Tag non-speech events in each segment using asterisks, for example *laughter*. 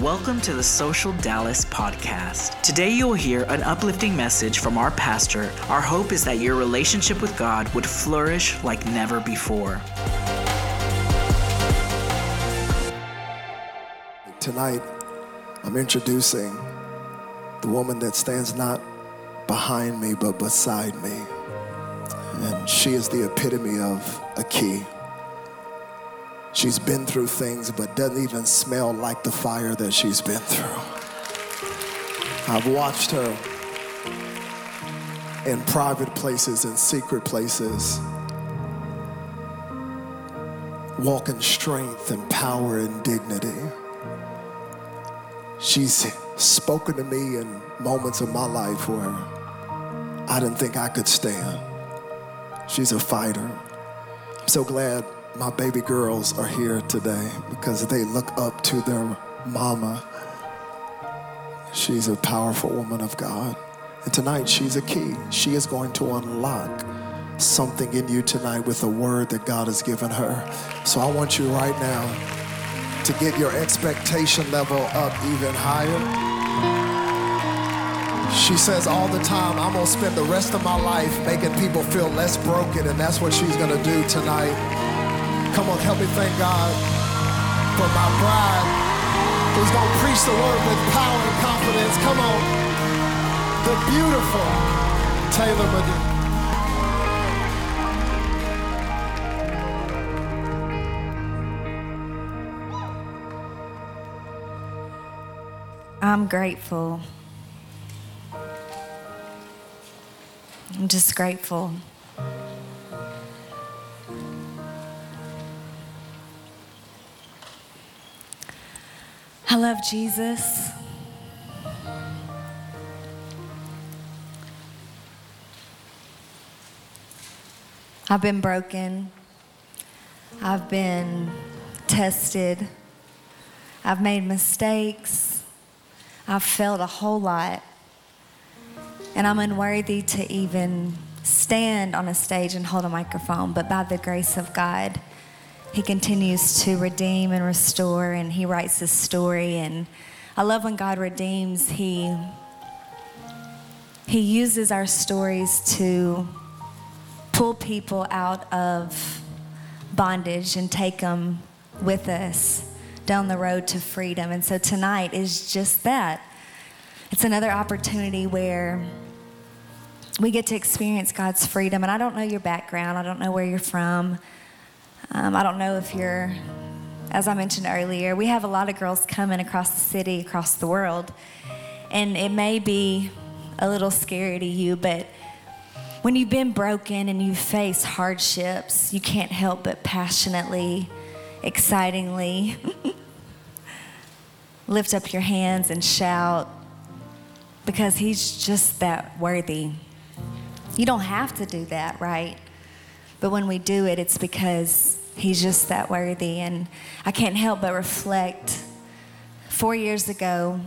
Welcome to the Social Dallas podcast. Today you'll hear an uplifting message from our pastor. Our hope is that your relationship with God would flourish like never before. Tonight, I'm introducing the woman that stands not behind me but beside me. And she is the epitome of a key. She's been through things, but doesn't even smell like the fire that she's been through. I've watched her in private places and secret places walk in strength and power and dignity. She's spoken to me in moments of my life where I didn't think I could stand. She's a fighter. I'm so glad my baby girls are here today because they look up to their mama. She's a powerful woman of God. And tonight, she's a key. She is going to unlock something in you tonight with a word that God has given her. So I want you right now to get your expectation level up even higher. She says all the time, I'm gonna spend the rest of my life making people feel less broken, and that's what she's gonna do tonight. Come on, help me thank God for my bride who's going to preach the word with power and confidence. Come on. The beautiful Taylor Madu. I'm grateful. I'm just grateful. Love Jesus. I've been broken. I've been tested. I've made mistakes. I've failed a whole lot. And I'm unworthy to even stand on a stage and hold a microphone, but by the grace of God, he continues to redeem and restore, and He writes His story. And I love when God redeems, He He uses our stories to pull people out of bondage and take them with us down the road to freedom. And so tonight is just that. It's another opportunity where we get to experience God's freedom. And I don't know your background, I don't know where you're from. Um, I don't know if you're, as I mentioned earlier, we have a lot of girls coming across the city, across the world, and it may be a little scary to you, but when you've been broken and you face hardships, you can't help but passionately, excitingly *laughs* lift up your hands and shout because He's just that worthy. You don't have to do that, right? But when we do it, it's because He's just that worthy. And I can't help but reflect. Four years ago,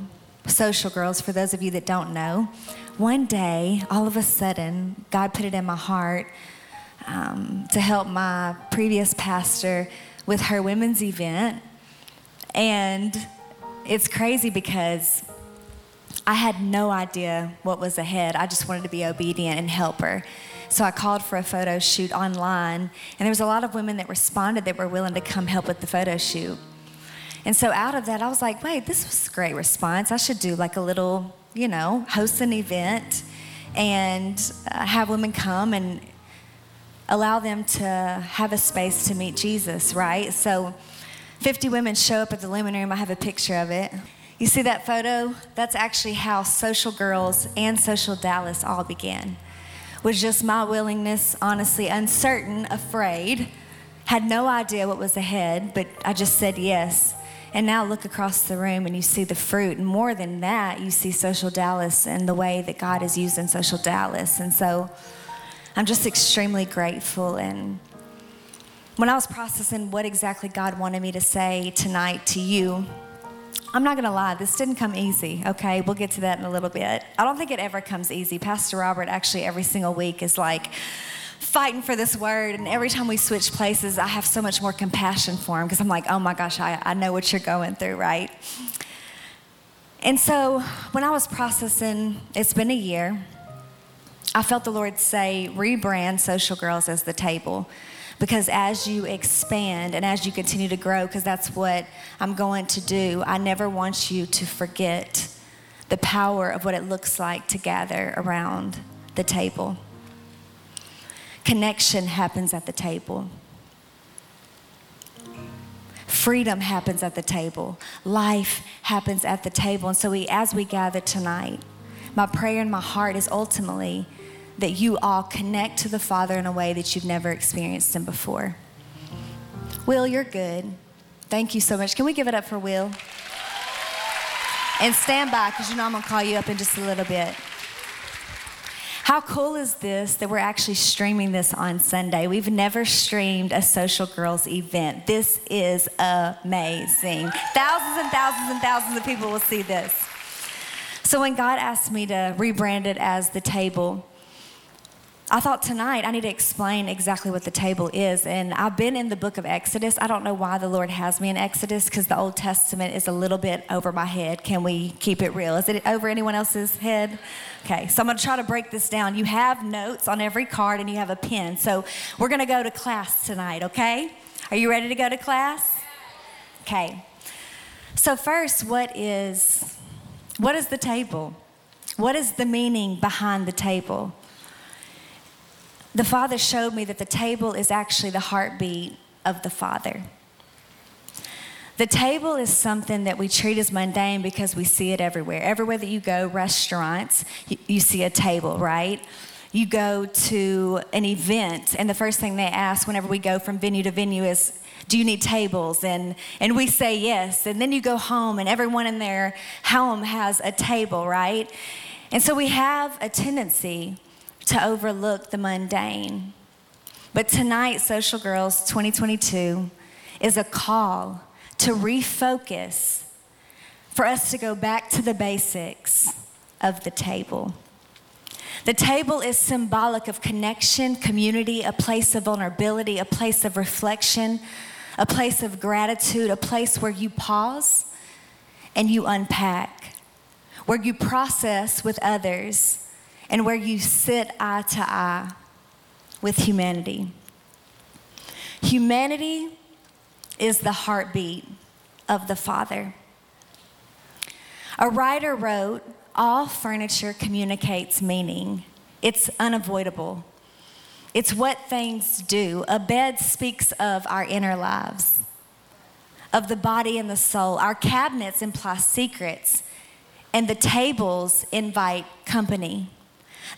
Social Girls, for those of you that don't know, one day, all of a sudden, God put it in my heart um, to help my previous pastor with her women's event. And it's crazy because I had no idea what was ahead. I just wanted to be obedient and help her. So I called for a photo shoot online, and there was a lot of women that responded that were willing to come help with the photo shoot. And so out of that, I was like, wait, this was a great response. I should do like a little, you know, host an event and uh, have women come and allow them to have a space to meet Jesus, right? So 50 women show up at the Lumen Room. I have a picture of it. You see that photo? That's actually how Social Girls and Social Dallas all began was just my willingness, honestly, uncertain, afraid, had no idea what was ahead, but I just said yes. And now look across the room and you see the fruit. And more than that, you see Social Dallas and the way that God is using Social Dallas. And so I'm just extremely grateful. And when I was processing what exactly God wanted me to say tonight to you, I'm not gonna lie, this didn't come easy, okay? We'll get to that in a little bit. I don't think it ever comes easy. Pastor Robert actually every single week is like, fighting for this word. And every time we switch places, I have so much more compassion for him because I'm like, oh my gosh, I, I know what you're going through, right? And so when I was processing, it's been a year, I felt the Lord say, rebrand Social Girls as the table. Because as you expand and as you continue to grow, because that's what I'm going to do, I never want you to forget the power of what it looks like to gather around the table. Connection happens at the table. Freedom happens at the table. Life happens at the table. And so, we, as we gather tonight, my prayer in my heart is ultimately that you all connect to the Father in a way that you've never experienced Him before. Will, you're good. Thank you so much. Can we give it up for Will? And stand by, because you know I'm going to call you up in just a little bit. How cool is this that we're actually streaming this on Sunday? We've never streamed a Social Girls event. This is amazing. Thousands and thousands and thousands of people will see this. So when God asked me to rebrand it as the table, I thought tonight I need to explain exactly what the table is. And I've been in the book of Exodus. I don't know why the Lord has me in Exodus because the Old Testament is a little bit over my head. Can we keep it real? Is it over anyone else's head? Okay, so I'm to try to break this down. You have notes on every card and you have a pen. So we're to go to class tonight, okay? Are you ready to go to class? Okay. So first, what is what is the table? What is the meaning behind the table? The Father showed me that the table is actually the heartbeat of the Father. The table is something that we treat as mundane because we see it everywhere. Everywhere that you go, restaurants, you, you, see a table, right? You go to an event, and the first thing they ask whenever we go from venue to venue is, do you need tables? And, and we say yes. And then you go home, and everyone in their home has a table, right? And so we have a tendency to overlook the mundane. But tonight, Social Girls 2022 is a call to refocus, for us to go back to the basics of the table. The table is symbolic of connection, community, a place of vulnerability, a place of reflection, a place of gratitude, a place where you pause and you unpack, where you process with others and where you sit eye to eye with humanity. Humanity is the heartbeat of the Father. A writer wrote, All furniture communicates meaning, it's unavoidable. It's what things do. A bed speaks of our inner lives, of the body and the soul. Our cabinets imply secrets, and the tables invite company.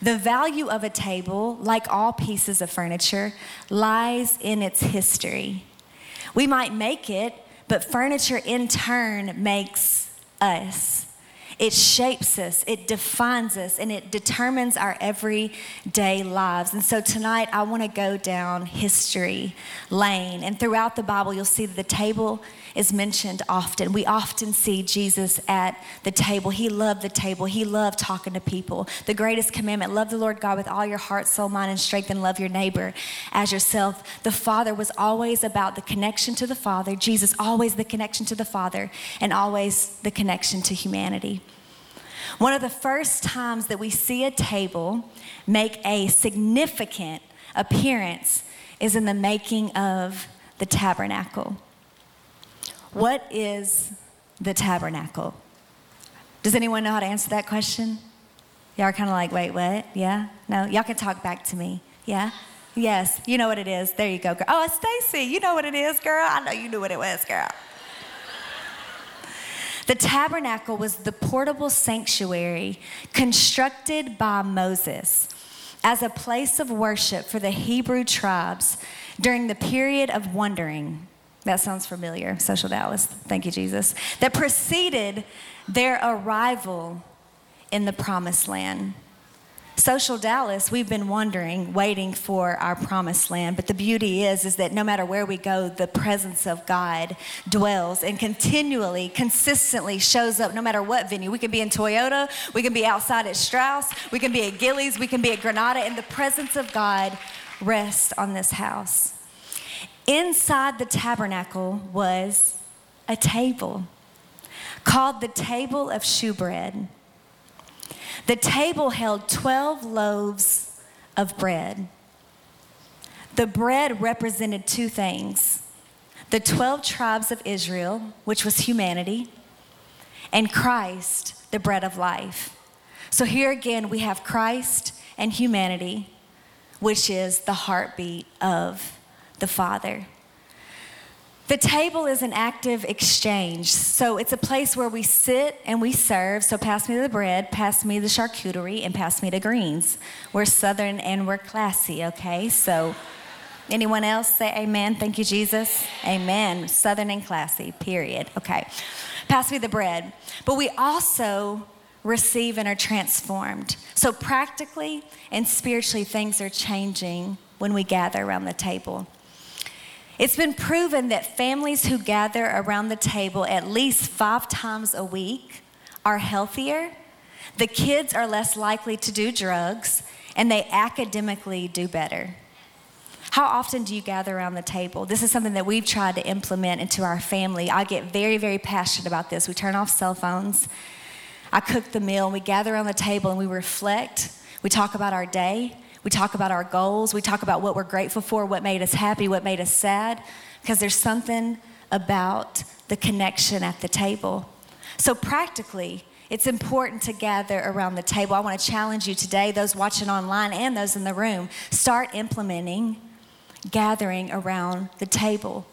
The value of a table, like all pieces of furniture, lies in its history. We might make it, but furniture in turn makes us. It shapes us, it defines us, and it determines our everyday lives. And so tonight, I want to go down history lane. And throughout the Bible, you'll see that the table is mentioned often. We often see Jesus at the table. He loved the table, he loved talking to people. The greatest commandment love the Lord God with all your heart, soul, mind, and strength, and love your neighbor as yourself. The Father was always about the connection to the Father, Jesus, always the connection to the Father, and always the connection to humanity. One of the first times that we see a table make a significant appearance is in the making of the tabernacle. What is the tabernacle? Does anyone know how to answer that question? Y'all are kind of like, wait, what? Yeah? No? Y'all can talk back to me. Yeah? Yes, you know what it is. There you go, girl. Oh, Stacy, you know what it is, girl. I know you knew what it was, girl. The tabernacle was the portable sanctuary constructed by Moses as a place of worship for the Hebrew tribes during the period of wandering that sounds familiar, Social Dallas. Thank you, Jesus. That preceded their arrival in the promised land. Social Dallas, we've been wondering, waiting for our promised land. But the beauty is, is that no matter where we go, the presence of God dwells and continually, consistently shows up no matter what venue. We can be in Toyota, we can be outside at Strauss, we can be at Gilley's, we can be at Granada, and the presence of God rests on this house. Inside the tabernacle was a table called the table of shewbread. The table held 12 loaves of bread. The bread represented two things the 12 tribes of Israel, which was humanity, and Christ, the bread of life. So here again, we have Christ and humanity, which is the heartbeat of the Father. The table is an active exchange. So it's a place where we sit and we serve. So pass me the bread, pass me the charcuterie, and pass me the greens. We're Southern and we're classy, okay? So anyone else say amen? Thank you, Jesus. Amen. Southern and classy, period. Okay. Pass me the bread. But we also receive and are transformed. So practically and spiritually, things are changing when we gather around the table. It's been proven that families who gather around the table at least five times a week are healthier, the kids are less likely to do drugs, and they academically do better. How often do you gather around the table? This is something that we've tried to implement into our family. I get very, very passionate about this. We turn off cell phones. I cook the meal, and we gather around the table and we reflect. We talk about our day. We talk about our goals. We talk about what we're grateful for, what made us happy, what made us sad, because there's something about the connection at the table. So, practically, it's important to gather around the table. I want to challenge you today, those watching online and those in the room, start implementing gathering around the table.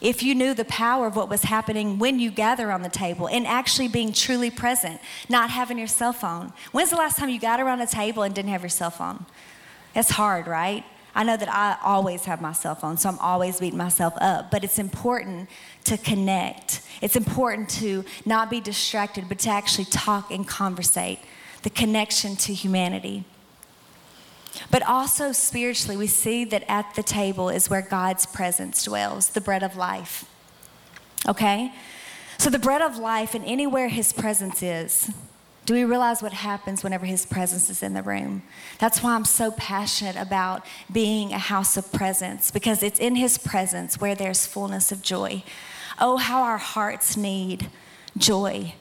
If you knew the power of what was happening when you gather on the table and actually being truly present, not having your cell phone. When's the last time you got around a table and didn't have your cell phone? It's hard, right? I know that I always have my cell phone, so I'm always beating myself up, but it's important to connect. It's important to not be distracted, but to actually talk and conversate. The connection to humanity. But also spiritually, we see that at the table is where God's presence dwells, the bread of life. Okay? So, the bread of life, and anywhere His presence is, do we realize what happens whenever His presence is in the room? That's why I'm so passionate about being a house of presence, because it's in His presence where there's fullness of joy. Oh, how our hearts need joy.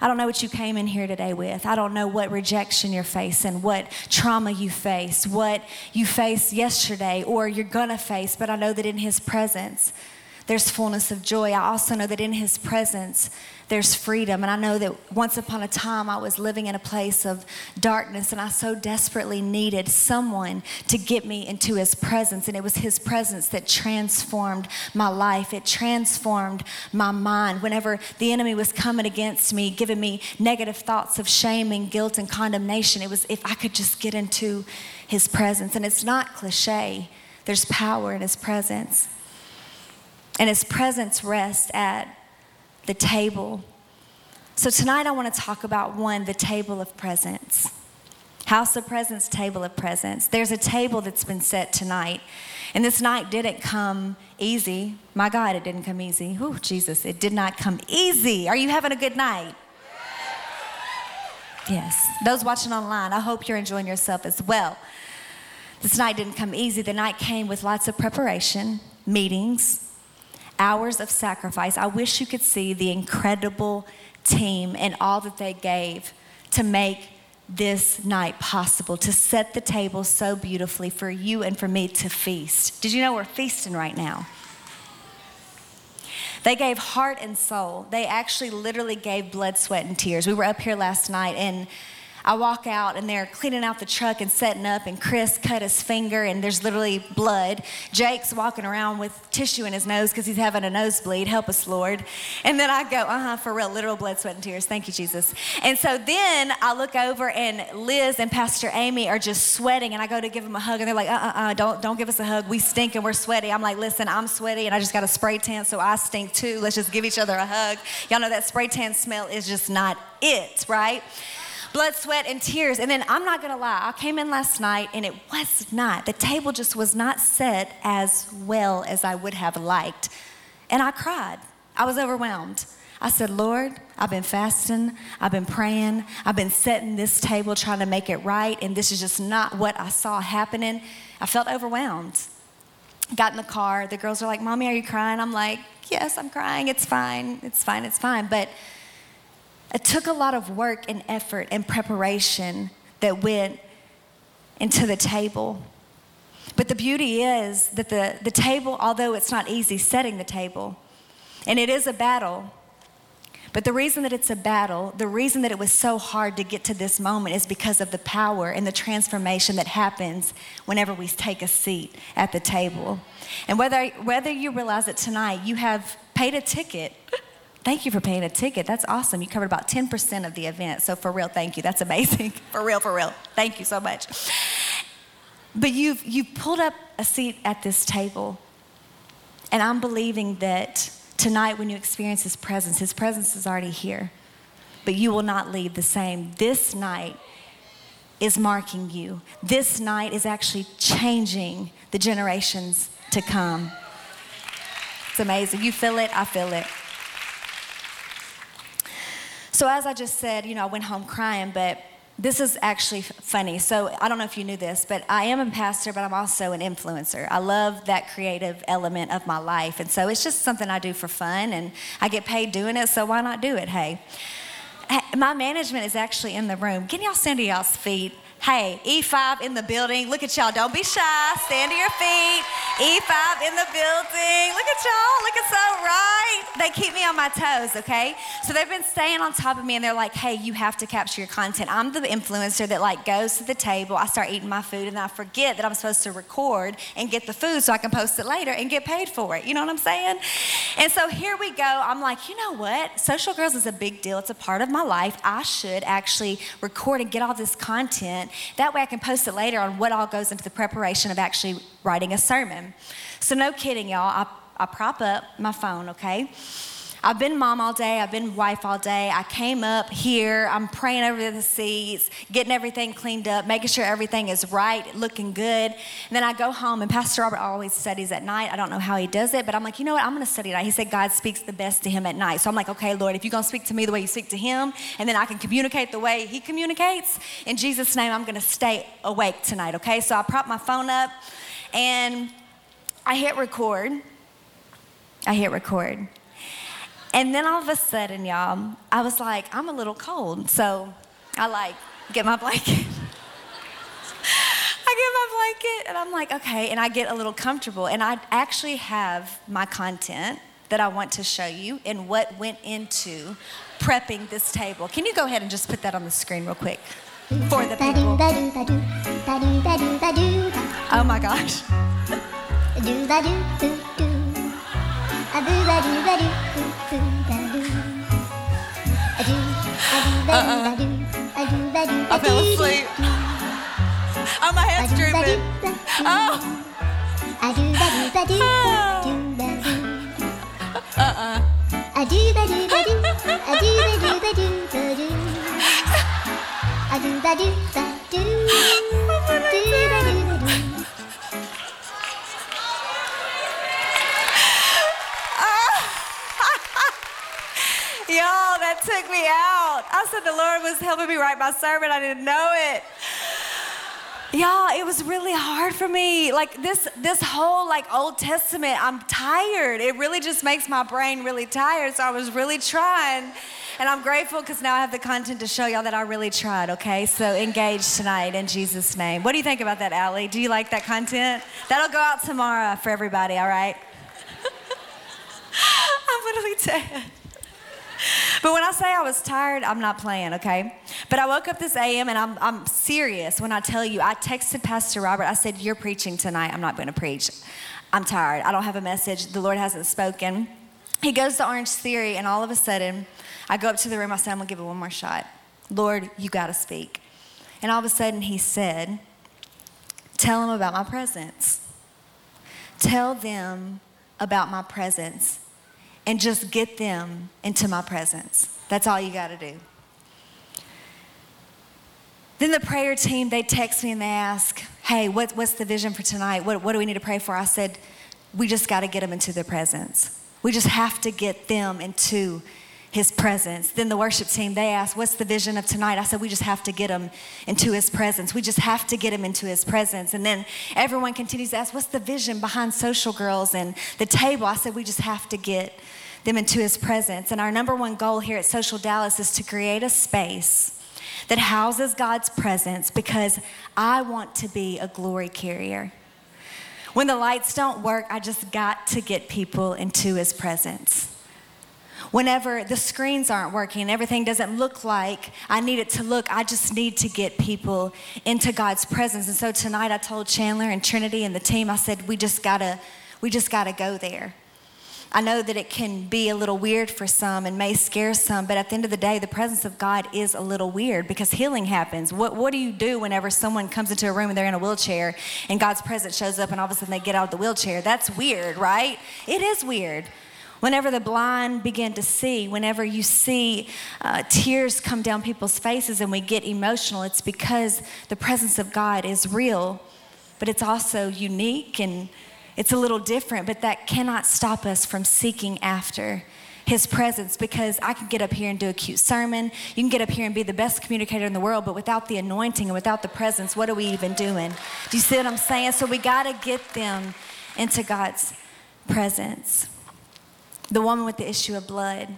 I don't know what you came in here today with. I don't know what rejection you're facing, what trauma you face, what you faced yesterday or you're gonna face, but I know that in His presence, there's fullness of joy. I also know that in His presence, there's freedom. And I know that once upon a time, I was living in a place of darkness, and I so desperately needed someone to get me into His presence. And it was His presence that transformed my life, it transformed my mind. Whenever the enemy was coming against me, giving me negative thoughts of shame and guilt and condemnation, it was if I could just get into His presence. And it's not cliche, there's power in His presence. And his presence rests at the table. So tonight I want to talk about one, the table of presence. House of presence, table of presence. There's a table that's been set tonight. And this night didn't come easy. My God, it didn't come easy. Oh, Jesus, it did not come easy. Are you having a good night? Yes. Those watching online, I hope you're enjoying yourself as well. This night didn't come easy. The night came with lots of preparation, meetings, hours of sacrifice. I wish you could see the incredible team and all that they gave to make this night possible, to set the table so beautifully for you and for me to feast. Did you know we're feasting right now? They gave heart and soul. They actually literally gave blood, sweat, and tears. We were up here last night and I walk out and they're cleaning out the truck and setting up, and Chris cut his finger and there's literally blood. Jake's walking around with tissue in his nose because he's having a nosebleed. Help us, Lord. And then I go, uh huh, for real, literal blood, sweat, and tears. Thank you, Jesus. And so then I look over and Liz and Pastor Amy are just sweating, and I go to give them a hug, and they're like, uh uh uh, don't, don't give us a hug. We stink and we're sweaty. I'm like, listen, I'm sweaty and I just got a spray tan, so I stink too. Let's just give each other a hug. Y'all know that spray tan smell is just not it, right? Blood, sweat, and tears. And then I'm not gonna lie, I came in last night and it was not, the table just was not set as well as I would have liked. And I cried. I was overwhelmed. I said, Lord, I've been fasting, I've been praying, I've been setting this table trying to make it right, and this is just not what I saw happening. I felt overwhelmed. Got in the car, the girls are like, Mommy, are you crying? I'm like, Yes, I'm crying. It's fine. It's fine. It's fine. But it took a lot of work and effort and preparation that went into the table. But the beauty is that the, the table, although it's not easy setting the table, and it is a battle, but the reason that it's a battle, the reason that it was so hard to get to this moment is because of the power and the transformation that happens whenever we take a seat at the table. And whether, whether you realize it tonight, you have paid a ticket. Thank you for paying a ticket. That's awesome. You covered about 10% of the event. So, for real, thank you. That's amazing. *laughs* for real, for real. Thank you so much. But you've, you've pulled up a seat at this table. And I'm believing that tonight, when you experience His presence, His presence is already here. But you will not leave the same. This night is marking you. This night is actually changing the generations to come. It's amazing. You feel it, I feel it. So, as I just said, you know, I went home crying, but this is actually funny. So, I don't know if you knew this, but I am a pastor, but I'm also an influencer. I love that creative element of my life. And so, it's just something I do for fun, and I get paid doing it, so why not do it? Hey. My management is actually in the room. Can y'all stand to y'all's feet? Hey, E5 in the building. Look at y'all. Don't be shy. Stand to your feet. E5 in the building. Look at y'all. Look at so right. They keep me on my toes, okay? So they've been staying on top of me and they're like, hey, you have to capture your content. I'm the influencer that like goes to the table. I start eating my food and I forget that I'm supposed to record and get the food so I can post it later and get paid for it. You know what I'm saying? And so here we go. I'm like, you know what? Social Girls is a big deal. It's a part of my life. I should actually record and get all this content that way I can post it later on what all goes into the preparation of actually writing a sermon. So, no kidding, y'all. I, I prop up my phone, okay? I've been mom all day, I've been wife all day. I came up here, I'm praying over the seats, getting everything cleaned up, making sure everything is right, looking good. And then I go home, and Pastor Robert always studies at night. I don't know how he does it, but I'm like, you know what? I'm going to study tonight. He said God speaks the best to him at night. So I'm like, okay, Lord, if you're going to speak to me the way you speak to him, and then I can communicate the way he communicates, in Jesus' name, I'm going to stay awake tonight, okay? So I prop my phone up, and I hit record. I hit record. And then all of a sudden, y'all, I was like, I'm a little cold. So I like get my blanket. I get my blanket and I'm like, okay. And I get a little comfortable. And I actually have my content that I want to show you and what went into prepping this table. Can you go ahead and just put that on the screen real quick for the people? Oh my gosh. Uh-uh. I fell asleep. Oh, my head's drooping. Oh. Uh-uh. Y'all, that took me out. I said the Lord was helping me write my sermon. I didn't know it. Y'all, it was really hard for me. Like this, this whole like Old Testament, I'm tired. It really just makes my brain really tired. So I was really trying. And I'm grateful because now I have the content to show y'all that I really tried, okay? So engage tonight in Jesus' name. What do you think about that, Allie? Do you like that content? That'll go out tomorrow for everybody, all right? *laughs* I'm literally dead. But when I say I was tired, I'm not playing, okay? But I woke up this AM and I'm, I'm serious when I tell you, I texted Pastor Robert. I said, You're preaching tonight. I'm not going to preach. I'm tired. I don't have a message. The Lord hasn't spoken. He goes to Orange Theory, and all of a sudden, I go up to the room. I said, I'm going to give it one more shot. Lord, you got to speak. And all of a sudden, he said, Tell them about my presence. Tell them about my presence and just get them into my presence. That's all you got to do. Then the prayer team, they text me and they ask, Hey, what, what's the vision for tonight? What, what do we need to pray for? I said, We just got to get them into the presence. We just have to get them into his presence. Then the worship team, they asked, What's the vision of tonight? I said, We just have to get him into his presence. We just have to get him into his presence. And then everyone continues to ask, What's the vision behind Social Girls and the table? I said, We just have to get them into his presence. And our number one goal here at Social Dallas is to create a space that houses God's presence because I want to be a glory carrier. When the lights don't work, I just got to get people into his presence. Whenever the screens aren't working, everything doesn't look like I need it to look, I just need to get people into God's presence. And so tonight I told Chandler and Trinity and the team, I said, we just gotta, we just gotta go there. I know that it can be a little weird for some and may scare some, but at the end of the day, the presence of God is a little weird because healing happens. What, what do you do whenever someone comes into a room and they're in a wheelchair and God's presence shows up and all of a sudden they get out of the wheelchair? That's weird, right? It is weird. Whenever the blind begin to see, whenever you see uh, tears come down people's faces and we get emotional, it's because the presence of God is real, but it's also unique and it's a little different, but that cannot stop us from seeking after his presence because I can get up here and do a cute sermon. You can get up here and be the best communicator in the world, but without the anointing and without the presence, what are we even doing? Do you see what I'm saying? So we got to get them into God's presence. The woman with the issue of blood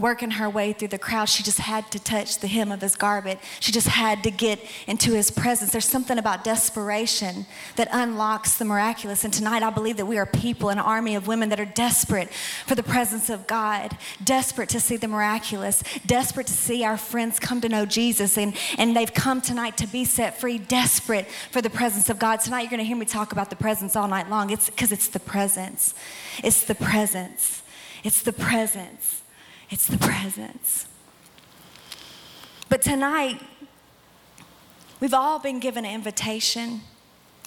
working her way through the crowd. She just had to touch the hem of his garment. She just had to get into his presence. There's something about desperation that unlocks the miraculous. And tonight, I believe that we are people, an army of women that are desperate for the presence of God, desperate to see the miraculous, desperate to see our friends come to know Jesus. And, and they've come tonight to be set free, desperate for the presence of God. Tonight, you're going to hear me talk about the presence all night long. It's because it's the presence. It's the presence. It's the presence. It's the presence. But tonight, we've all been given an invitation.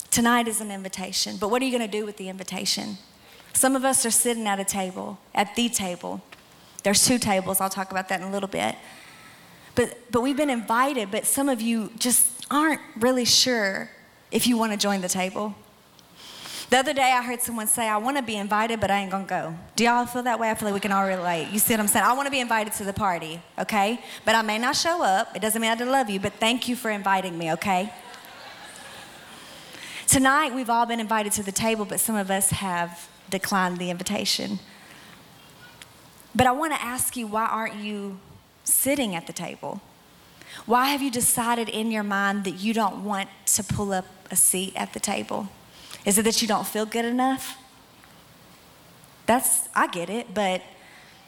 Tonight is an invitation. But what are you going to do with the invitation? Some of us are sitting at a table, at the table. There's two tables. I'll talk about that in a little bit. But, but we've been invited, but some of you just aren't really sure if you want to join the table. The other day, I heard someone say, I want to be invited, but I ain't going to go. Do y'all feel that way? I feel like we can all relate. You see what I'm saying? I want to be invited to the party, okay? But I may not show up. It doesn't mean I don't love you, but thank you for inviting me, okay? Tonight, we've all been invited to the table, but some of us have declined the invitation. But I want to ask you, why aren't you sitting at the table? Why have you decided in your mind that you don't want to pull up a seat at the table? Is it that you don't feel good enough? That's, I get it, but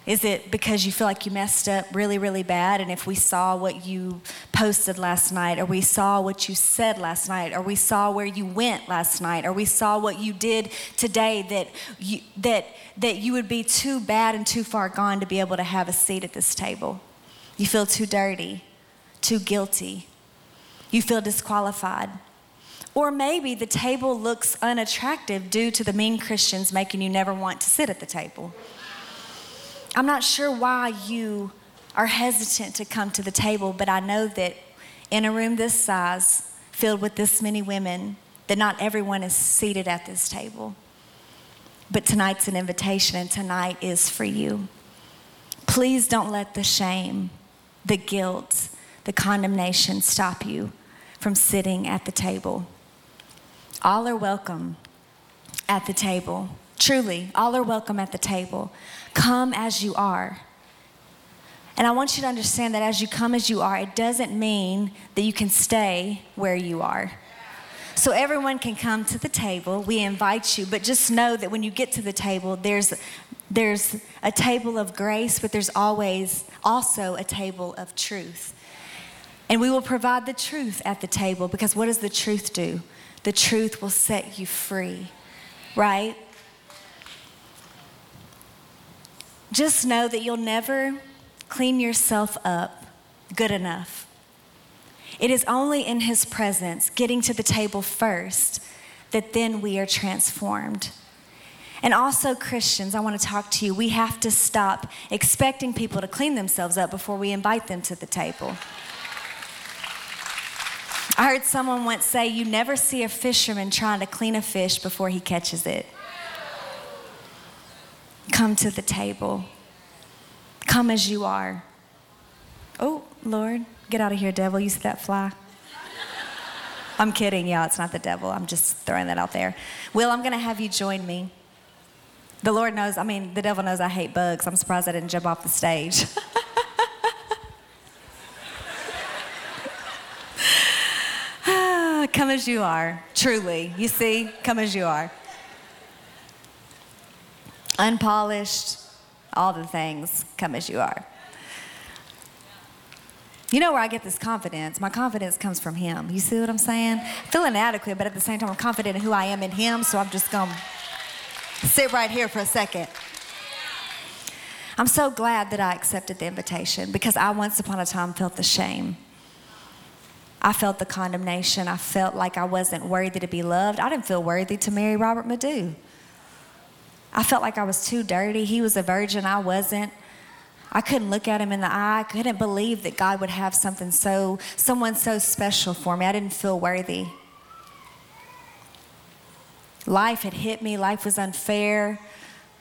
is it because you feel like you messed up really, really bad? And if we saw what you posted last night, or we saw what you said last night, or we saw where you went last night, or we saw what you did today, that you, that, that you would be too bad and too far gone to be able to have a seat at this table? You feel too dirty, too guilty. You feel disqualified. Or maybe the table looks unattractive due to the mean Christians making you never want to sit at the table. I'm not sure why you are hesitant to come to the table, but I know that in a room this size, filled with this many women, that not everyone is seated at this table. But tonight's an invitation, and tonight is for you. Please don't let the shame, the guilt, the condemnation stop you from sitting at the table. All are welcome at the table. Truly, all are welcome at the table. Come as you are. And I want you to understand that as you come as you are, it doesn't mean that you can stay where you are. So everyone can come to the table. We invite you, but just know that when you get to the table, there's there's a table of grace, but there's always also a table of truth. And we will provide the truth at the table because what does the truth do? The truth will set you free, right? Just know that you'll never clean yourself up good enough. It is only in His presence, getting to the table first, that then we are transformed. And also, Christians, I want to talk to you. We have to stop expecting people to clean themselves up before we invite them to the table. I heard someone once say, You never see a fisherman trying to clean a fish before he catches it. Come to the table. Come as you are. Oh, Lord, get out of here, devil. You see that fly? I'm kidding, y'all. It's not the devil. I'm just throwing that out there. Will, I'm going to have you join me. The Lord knows, I mean, the devil knows I hate bugs. I'm surprised I didn't jump off the stage. *laughs* come as you are, truly. You see, come as you are. Unpolished, all the things, come as you are. You know where I get this confidence? My confidence comes from Him. You see what I'm saying? I feel inadequate, but at the same time, I'm confident in who I am in Him, so I'm just to sit right here for a second. I'm so glad that I accepted the invitation because I once upon a time felt the shame. I felt the condemnation. I felt like I wasn't worthy to be loved. I didn't feel worthy to marry Robert Madu. I felt like I was too dirty. He was a virgin, I wasn't. I couldn't look at him in the eye. I couldn't believe that God would have something so, someone so special for me. I didn't feel worthy. Life had hit me, life was unfair,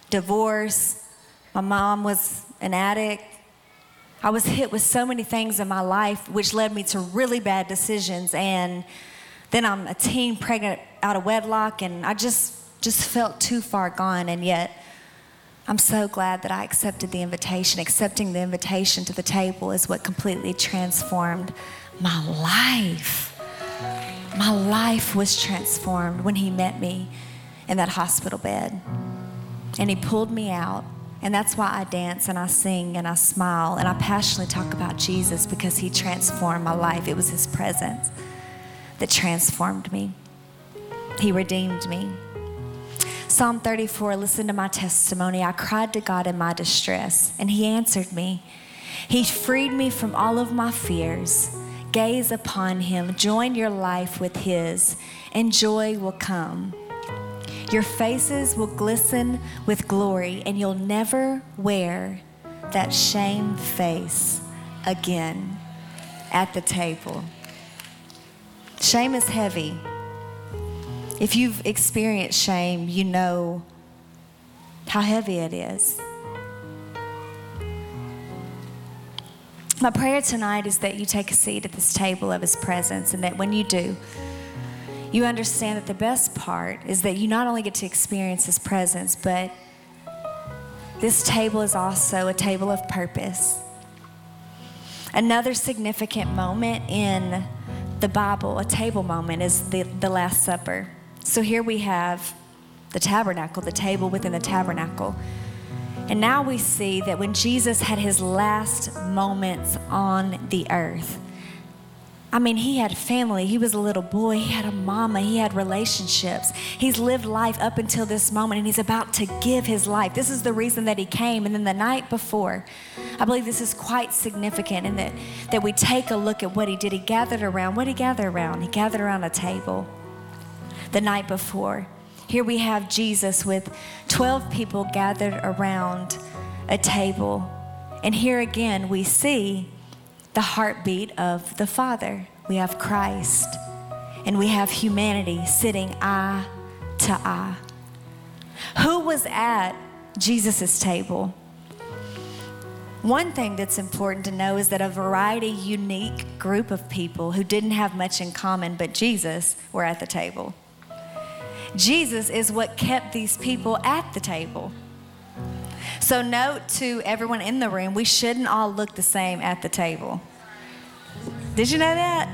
divorce. My mom was an addict. I was hit with so many things in my life, which led me to really bad decisions. And then I'm a teen pregnant out of wedlock, and I just just felt too far gone. And yet, I'm so glad that I accepted the invitation. Accepting the invitation to the table is what completely transformed my life. My life was transformed when he met me in that hospital bed. And he pulled me out. And that's why I dance and I sing and I smile and I passionately talk about Jesus because he transformed my life. It was his presence that transformed me, he redeemed me. Psalm 34 listen to my testimony. I cried to God in my distress, and He answered me. He freed me from all of my fears. Gaze upon Him, join your life with His, and joy will come. Your faces will glisten with glory, and you'll never wear that shame face again at the table. Shame is heavy. If you've experienced shame, you know how heavy it is. My prayer tonight is that you take a seat at this table of His presence, and that when you do, you understand that the best part is that you not only get to experience His presence, but this table is also a table of purpose. Another significant moment in the Bible, a table moment, is the, the Last Supper. So here we have the tabernacle, the table within the tabernacle. And now we see that when Jesus had his last moments on the earth, I mean, he had family. He was a little boy. He had a mama. He had relationships. He's lived life up until this moment, and he's about to give his life. This is the reason that he came. And then the night before, I believe this is quite significant in that, that we take a look at what he did. He gathered around. What did he gather around? He gathered around a table the night before. Here we have Jesus with 12 people gathered around a table. And here again, we see the heartbeat of the Father. We have Christ, and we have humanity sitting eye to eye. Who was at Jesus' table? One thing that's important to know is that a variety, unique group of people who didn't have much in common but Jesus were at the table. Jesus is what kept these people at the table. So, note to everyone in the room, we shouldn't all look the same at the table. Did you know that?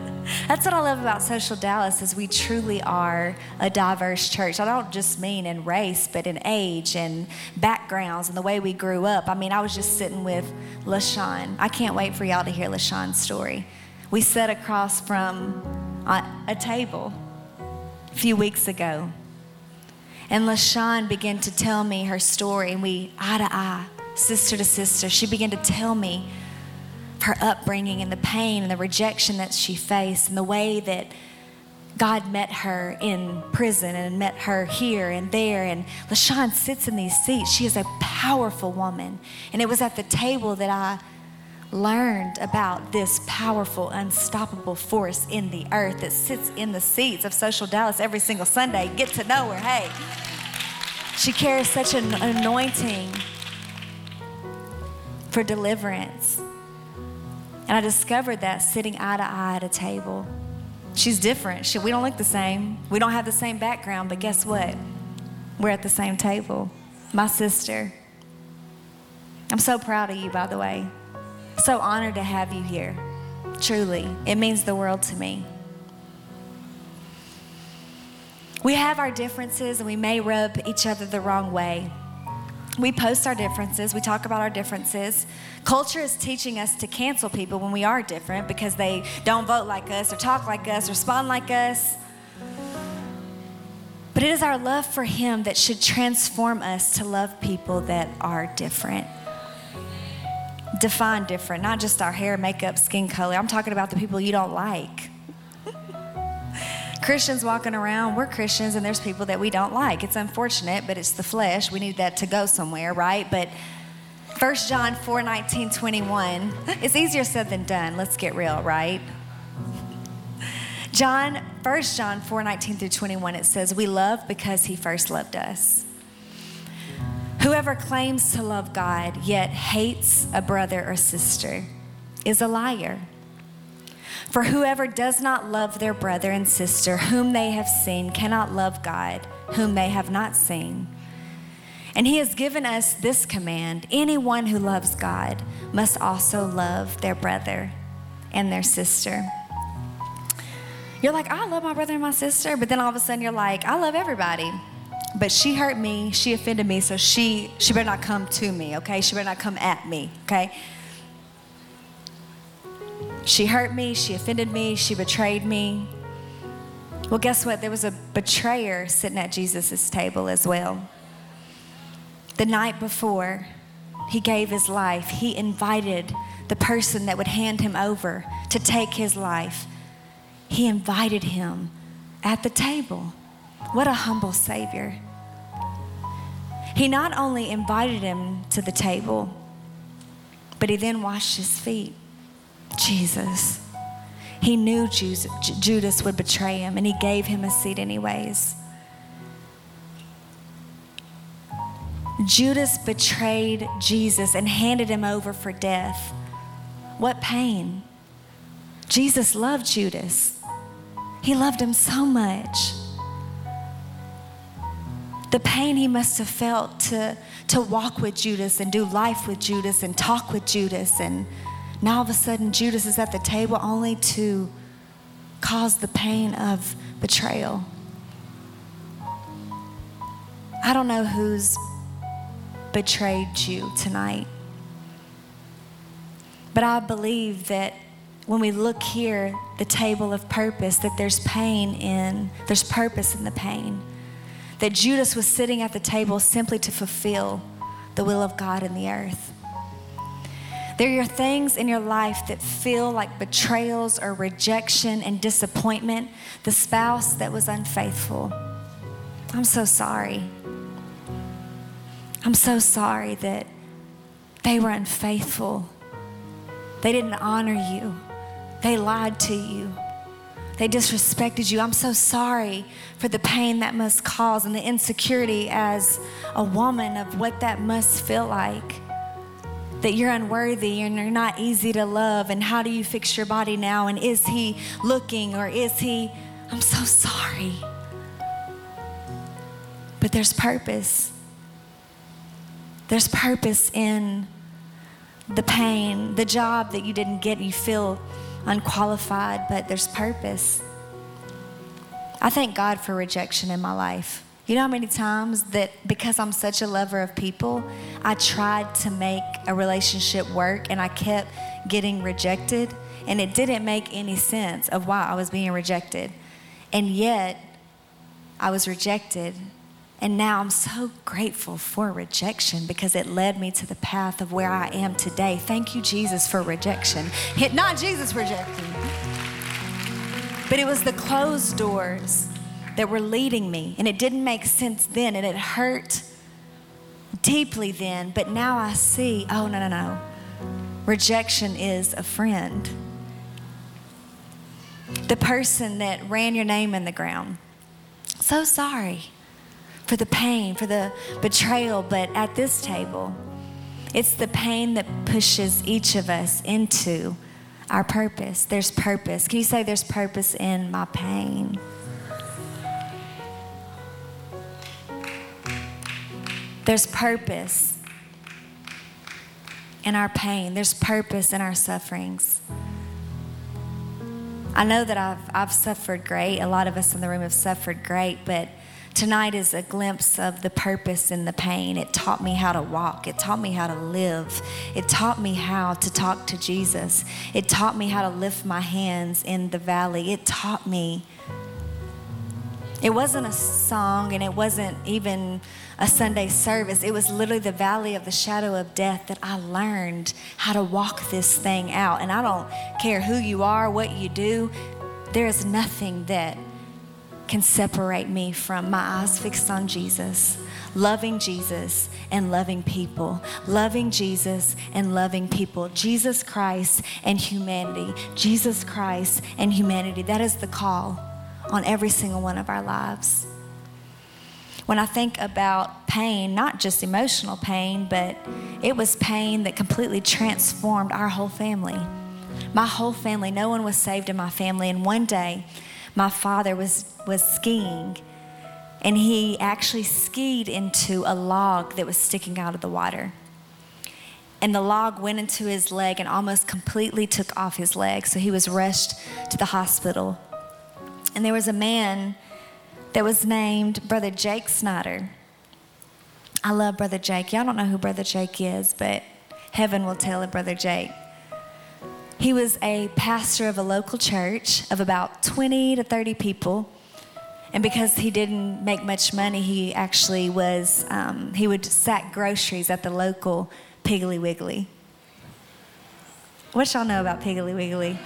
*laughs* That's what I love about Social Dallas is we truly are a diverse church. I don't just mean in race, but in age and backgrounds and the way we grew up. I mean, I was just sitting with LaShawn. I can't wait for y'all to hear LaShawn's story. We sat across from uh, a table a few weeks ago. And LaShawn began to tell me her story, and we, eye to eye, sister to sister, she began to tell me her upbringing and the pain and the rejection that she faced, and the way that God met her in prison and met her here and there. And LaShawn sits in these seats. She is a powerful woman. And it was at the table that I learned about this powerful, unstoppable force in the earth that sits in the seats of Social Dallas every single Sunday. Get to know her. Hey, she carries such an anointing for deliverance. And I discovered that sitting eye to eye at a table. She's different. She, we don't look the same. We don't have the same background, but guess what? we're at the same table. My sister. I'm so proud of you, by the way. So honored to have you here. Truly, it means the world to me. We have our differences and we may rub each other the wrong way. We post our differences, we talk about our differences. Culture is teaching us to cancel people when we are different because they don't vote like us or talk like us, or respond like us. But it is our love for Him that should transform us to love people that are different. Define different, not just our hair, makeup, skin color. I'm talking about the people you don't like. Christians walking around, we're Christians, and there's people that we don't like. It's unfortunate, but it's the flesh. We need that to go somewhere, right? But 1 John 4 19, 21, *laughs* it's easier said than done. Let's get real, right? John, 1 John 4 19 through 21, it says, We love because he first loved us. Whoever claims to love God yet hates a brother or sister is a liar. For whoever does not love their brother and sister whom they have seen cannot love God whom they have not seen. And he has given us this command anyone who loves God must also love their brother and their sister. You're like, I love my brother and my sister, but then all of a sudden you're like, I love everybody. But she hurt me, she offended me, so she she better not come to me, okay? She better not come at me, okay? She hurt me, she offended me, she betrayed me. Well, guess what? There was a betrayer sitting at Jesus' table as well. The night before he gave his life, he invited the person that would hand him over to take his life. He invited him at the table. What a humble Savior. He not only invited him to the table, but he then washed his feet. Jesus. He knew Judas would betray him, and he gave him a seat, anyways. Judas betrayed Jesus and handed him over for death. What pain. Jesus loved Judas, he loved him so much. The pain he must have felt to, to walk with Judas and do life with Judas and talk with Judas and now all of a sudden, Judas is at the table only to cause the pain of betrayal. I don't know who's betrayed you tonight, but I believe that when we look here, the table of purpose, that there's pain in, there's purpose in the pain. That Judas was sitting at the table simply to fulfill the will of God in the earth. There are things in your life that feel like betrayals or rejection and disappointment. The spouse that was unfaithful. I'm so sorry. I'm so sorry that they were unfaithful. They didn't honor you. They lied to you. They disrespected you. I'm so sorry for the pain that must cause and the insecurity as a woman of what that must feel like that you're unworthy and you're not easy to love and how do you fix your body now and is he looking or is he I'm so sorry. But there's purpose. There's purpose in the pain, the job that you didn't get, you feel unqualified, but there's purpose. I thank God for rejection in my life. You know how many times that because I'm such a lover of people, I tried to make a relationship work and I kept getting rejected, and it didn't make any sense of why I was being rejected. And yet, I was rejected. And now I'm so grateful for rejection because it led me to the path of where I am today. Thank you, Jesus, for rejection. Not Jesus rejecting, but it was the closed doors that were leading me. And it didn't make sense then, and it hurt deeply then. But now I see oh, no, no, no. Rejection is a friend. The person that ran your name in the ground. So sorry for the pain, for the betrayal, but at this table, it's the pain that pushes each of us into our purpose. There's purpose. Can you say there's purpose in my pain? There's purpose in our pain, there's purpose in our sufferings. I know that I've, I've suffered great. A lot of us in the room have suffered great, but tonight is a glimpse of the purpose in the pain. It taught me how to walk, it taught me how to live, it taught me how to talk to Jesus, it taught me how to lift my hands in the valley, it taught me. It wasn't a song and it wasn't even a Sunday service. It was literally the valley of the shadow of death that I learned how to walk this thing out. And I don't care who you are, what you do, there is nothing that can separate me from my eyes fixed on Jesus, loving Jesus and loving people, loving Jesus and loving people, Jesus Christ and humanity, Jesus Christ and humanity. That is the call on every single one of our lives. When I think about pain, not just emotional pain, but it was pain that completely transformed our whole family. My whole family, no one was saved in my family. And one day, my father was, was skiing and he actually skied into a log that was sticking out of the water. And the log went into his leg and almost completely took off his leg. So he was rushed to the hospital. And there was a man that was named Brother Jake Snyder. I love Brother Jake. Y'all don't know who Brother Jake is, but heaven will tell it, Brother Jake. He was a pastor of a local church of about 20 to 30 people. And because he didn't make much money, he actually was, um, he would sack groceries at the local Piggly Wiggly. What y'all know about Piggly Wiggly?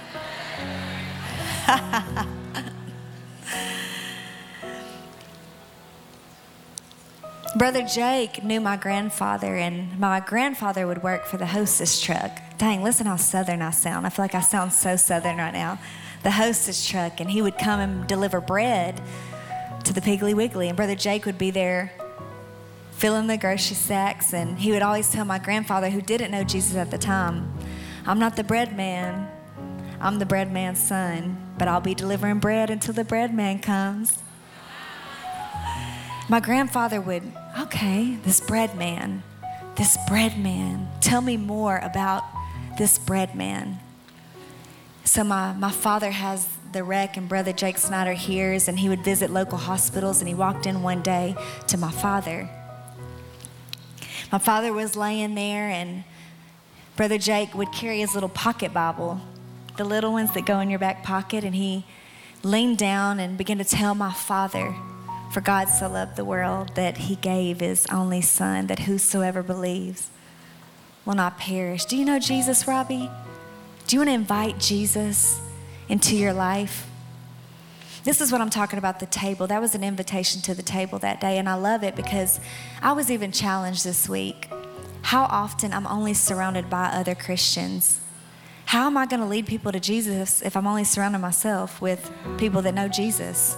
*laughs* Brother Jake knew my grandfather, and my grandfather would work for the hostess truck. Dang, listen how southern I sound. I feel like I sound so southern right now. The hostess truck, and he would come and deliver bread to the Piggly Wiggly, and Brother Jake would be there filling the grocery sacks, and he would always tell my grandfather, who didn't know Jesus at the time, I'm not the bread man, I'm the bread man's son, but I'll be delivering bread until the bread man comes. My grandfather would okay, this bread man, this bread man. Tell me more about this bread man. So my, my father has the wreck and brother Jake Snyder hears and he would visit local hospitals and he walked in one day to my father. My father was laying there and brother Jake would carry his little pocket Bible, the little ones that go in your back pocket, and he leaned down and began to tell my father for God so loved the world that he gave his only son, that whosoever believes will not perish. Do you know Jesus, Robbie? Do you want to invite Jesus into your life? This is what I'm talking about the table. That was an invitation to the table that day, and I love it because I was even challenged this week. How often I'm only surrounded by other Christians. How am I going to lead people to Jesus if I'm only surrounding myself with people that know Jesus?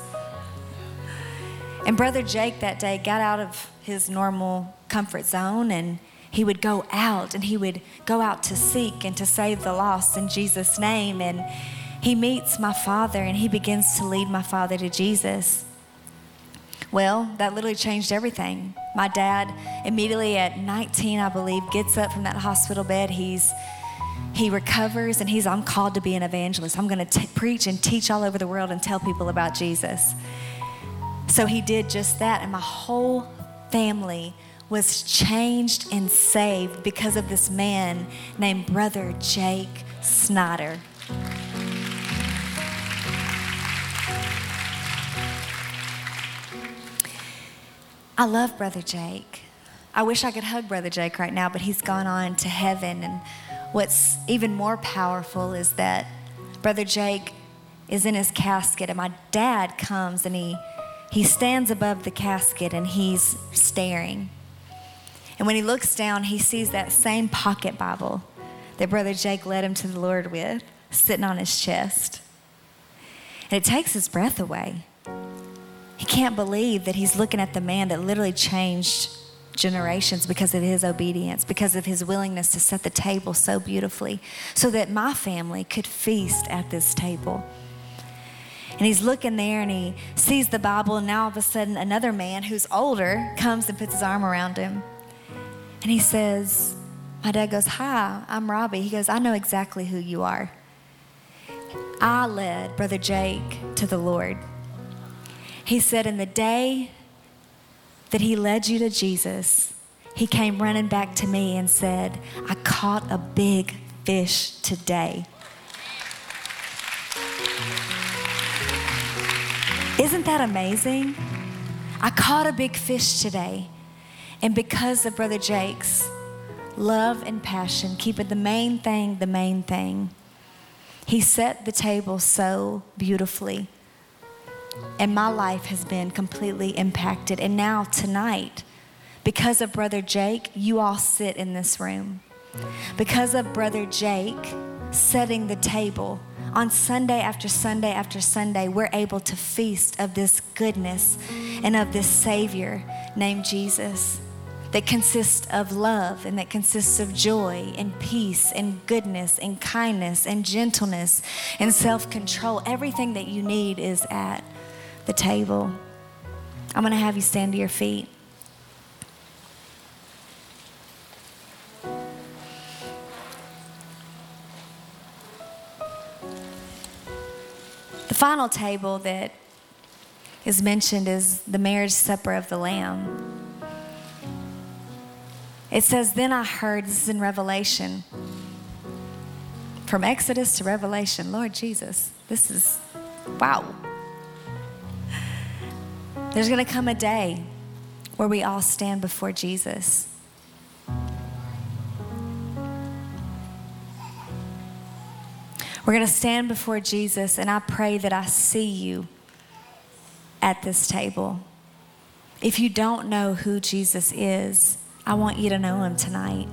And Brother Jake that day got out of his normal comfort zone and he would go out and he would go out to seek and to save the lost in Jesus' name. And he meets my father and he begins to lead my father to Jesus. Well, that literally changed everything. My dad, immediately at 19, I believe, gets up from that hospital bed. He's he recovers and he's I'm called to be an evangelist. I'm going to preach and teach all over the world and tell people about Jesus. So he did just that, and my whole family was changed and saved because of this man named Brother Jake Snyder. I love Brother Jake. I wish I could hug Brother Jake right now, but he's gone on to heaven. And what's even more powerful is that Brother Jake is in his casket, and my dad comes and he he stands above the casket and he's staring. And when he looks down, he sees that same pocket Bible that Brother Jake led him to the Lord with sitting on his chest. And it takes his breath away. He can't believe that he's looking at the man that literally changed generations because of his obedience, because of his willingness to set the table so beautifully, so that my family could feast at this table. And he's looking there and he sees the Bible, and now all of a sudden, another man who's older comes and puts his arm around him. And he says, My dad goes, Hi, I'm Robbie. He goes, I know exactly who you are. I led Brother Jake to the Lord. He said, In the day that he led you to Jesus, he came running back to me and said, I caught a big fish today. Isn't that amazing? I caught a big fish today. And because of Brother Jake's love and passion, keeping the main thing the main thing, he set the table so beautifully. And my life has been completely impacted. And now, tonight, because of Brother Jake, you all sit in this room. Because of Brother Jake setting the table, on Sunday after Sunday after Sunday, we're able to feast of this goodness and of this Savior named Jesus that consists of love and that consists of joy and peace and goodness and kindness and gentleness and self control. Everything that you need is at the table. I'm going to have you stand to your feet. The final table that is mentioned is the marriage supper of the Lamb. It says, Then I heard, this is in Revelation, from Exodus to Revelation, Lord Jesus, this is, wow. There's going to come a day where we all stand before Jesus. We're going to stand before Jesus, and I pray that I see you at this table. If you don't know who Jesus is, I want you to know him tonight.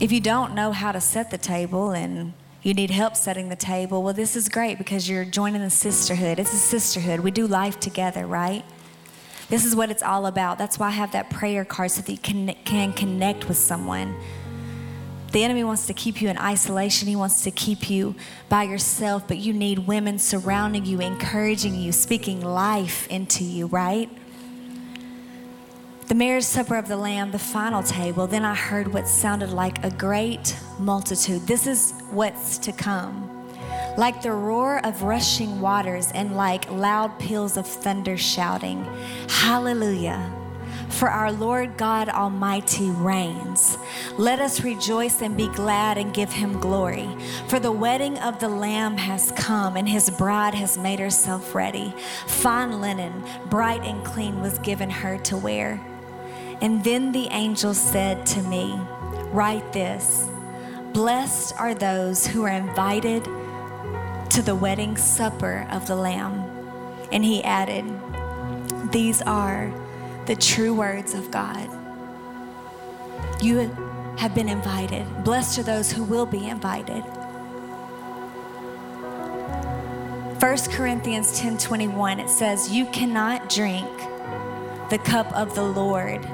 If you don't know how to set the table and you need help setting the table, well, this is great because you're joining the sisterhood. It's a sisterhood. We do life together, right? This is what it's all about. That's why I have that prayer card so that you can, can connect with someone the enemy wants to keep you in isolation. He wants to keep you by yourself, but you need women surrounding you, encouraging you, speaking life into you, right? The marriage supper of the Lamb, the final table, then I heard what sounded like a great multitude. This is what's to come. Like the roar of rushing waters and like loud peals of thunder shouting, Hallelujah for our Lord God Almighty reigns. Let us rejoice and be glad and give him glory. For the wedding of the Lamb has come, and his bride has made herself ready. Fine linen, bright and clean, was given her to wear. And then the angel said to me, Write this Blessed are those who are invited to the wedding supper of the Lamb. And he added, These are the true words of God. You have been invited. Blessed are those who will be invited. 1 Corinthians 10:21 it says you cannot drink the cup of the Lord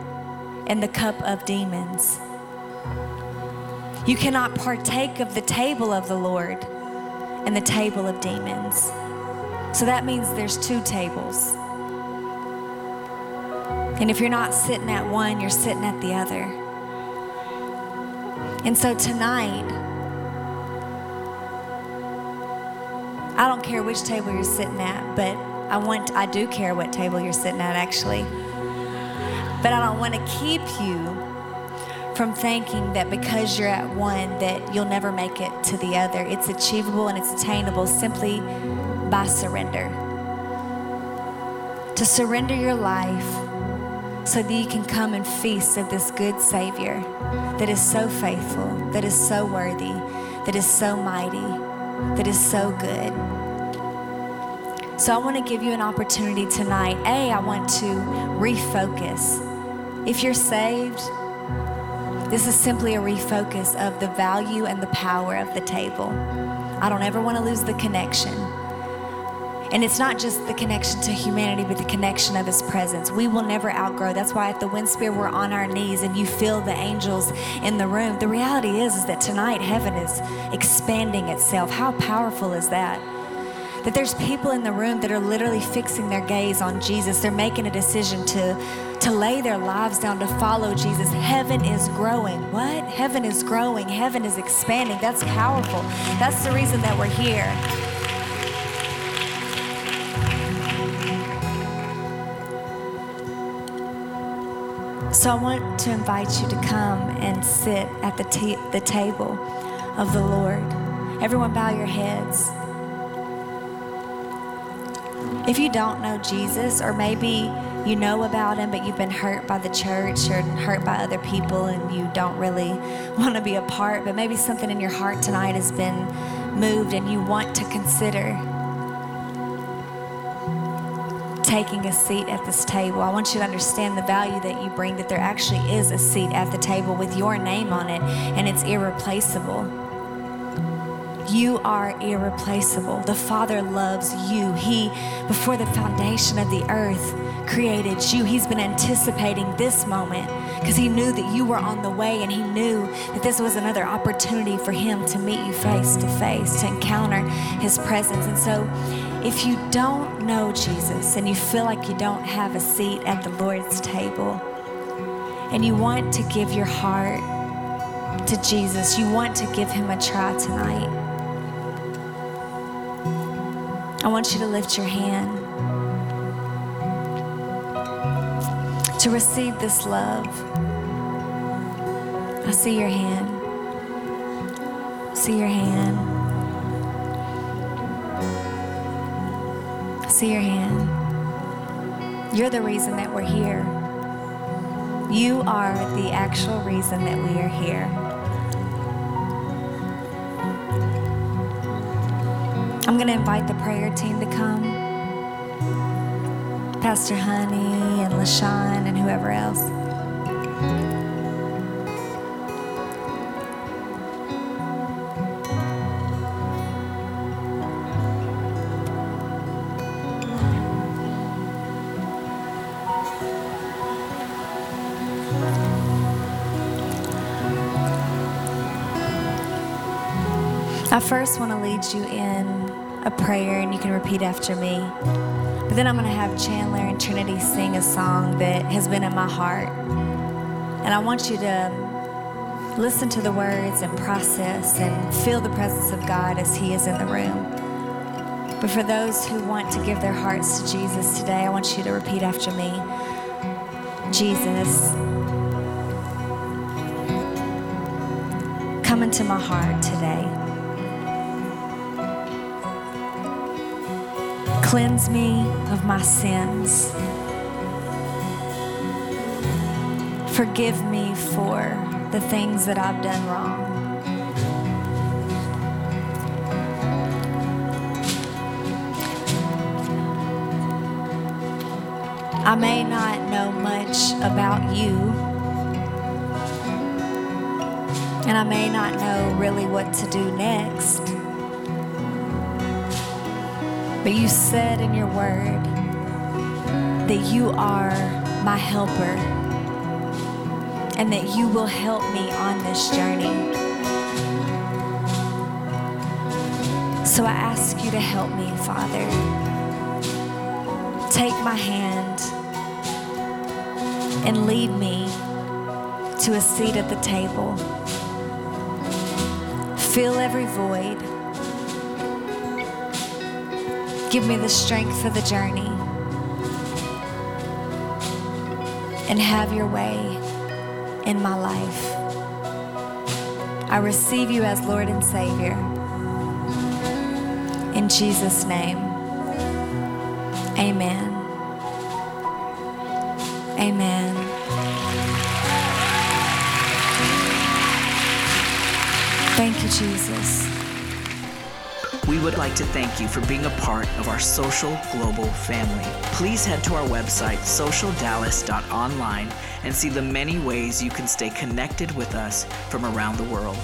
and the cup of demons. You cannot partake of the table of the Lord and the table of demons. So that means there's two tables. And if you're not sitting at one, you're sitting at the other. And so tonight, I don't care which table you're sitting at, but I want I do care what table you're sitting at actually. But I don't want to keep you from thinking that because you're at one that you'll never make it to the other. It's achievable and it's attainable simply by surrender. To surrender your life so that you can come and feast of this good Savior that is so faithful, that is so worthy, that is so mighty, that is so good. So I want to give you an opportunity tonight. A, I want to refocus. If you're saved, this is simply a refocus of the value and the power of the table. I don't ever want to lose the connection. And it's not just the connection to humanity, but the connection of His presence. We will never outgrow. That's why at the Winspear we're on our knees and you feel the angels in the room. The reality is, is that tonight heaven is expanding itself. How powerful is that? That there's people in the room that are literally fixing their gaze on Jesus. They're making a decision to, to lay their lives down to follow Jesus. Heaven is growing. What? Heaven is growing. Heaven is expanding. That's powerful. That's the reason that we're here. So I want to invite you to come and sit at the, t- the table of the Lord. Everyone, bow your heads. If you don't know Jesus, or maybe you know about him, but you've been hurt by the church or hurt by other people and you don't really *laughs* want to be a part, but maybe something in your heart tonight has been moved and you want to consider taking a seat at this table. I want you to understand the value that you bring, that there actually is a seat at the table with your name on it, and it's irreplaceable. You are irreplaceable. The Father loves you. He, before the foundation of the earth, created you. He's been anticipating this moment because He knew that you were on the way and He knew that this was another opportunity for Him to meet you face to face, to encounter His presence. And so, if you don't know Jesus and you feel like you don't have a seat at the Lord's table and you want to give your heart to Jesus, you want to give him a try tonight, I want you to lift your hand to receive this love. I see your hand. I See your hand. I see your hand. You're the reason that we're here. You are the actual reason that we are here. I'm going to invite the prayer team to come. Pastor Honey and LaShawn and whoever else. I first want to lead you in a prayer, and you can repeat after me. But then I'm going to have Chandler and Trinity sing a song that has been in my heart. And I want you to listen to the words and process and feel the presence of God as He is in the room. But for those who want to give their hearts to Jesus today, I want you to repeat after me Jesus, come into my heart today. Cleanse me of my sins. Forgive me for the things that I've done wrong. I may not know much about you, and I may not know really what to do next. But you said in your word that you are my helper and that you will help me on this journey. So I ask you to help me, Father. Take my hand and lead me to a seat at the table. Fill every void Give me the strength for the journey. And have your way in my life. I receive you as Lord and Savior. In Jesus' name, amen. Amen. Thank you, Jesus would like to thank you for being a part of our social global family. Please head to our website, socialdallas.online, and see the many ways you can stay connected with us from around the world.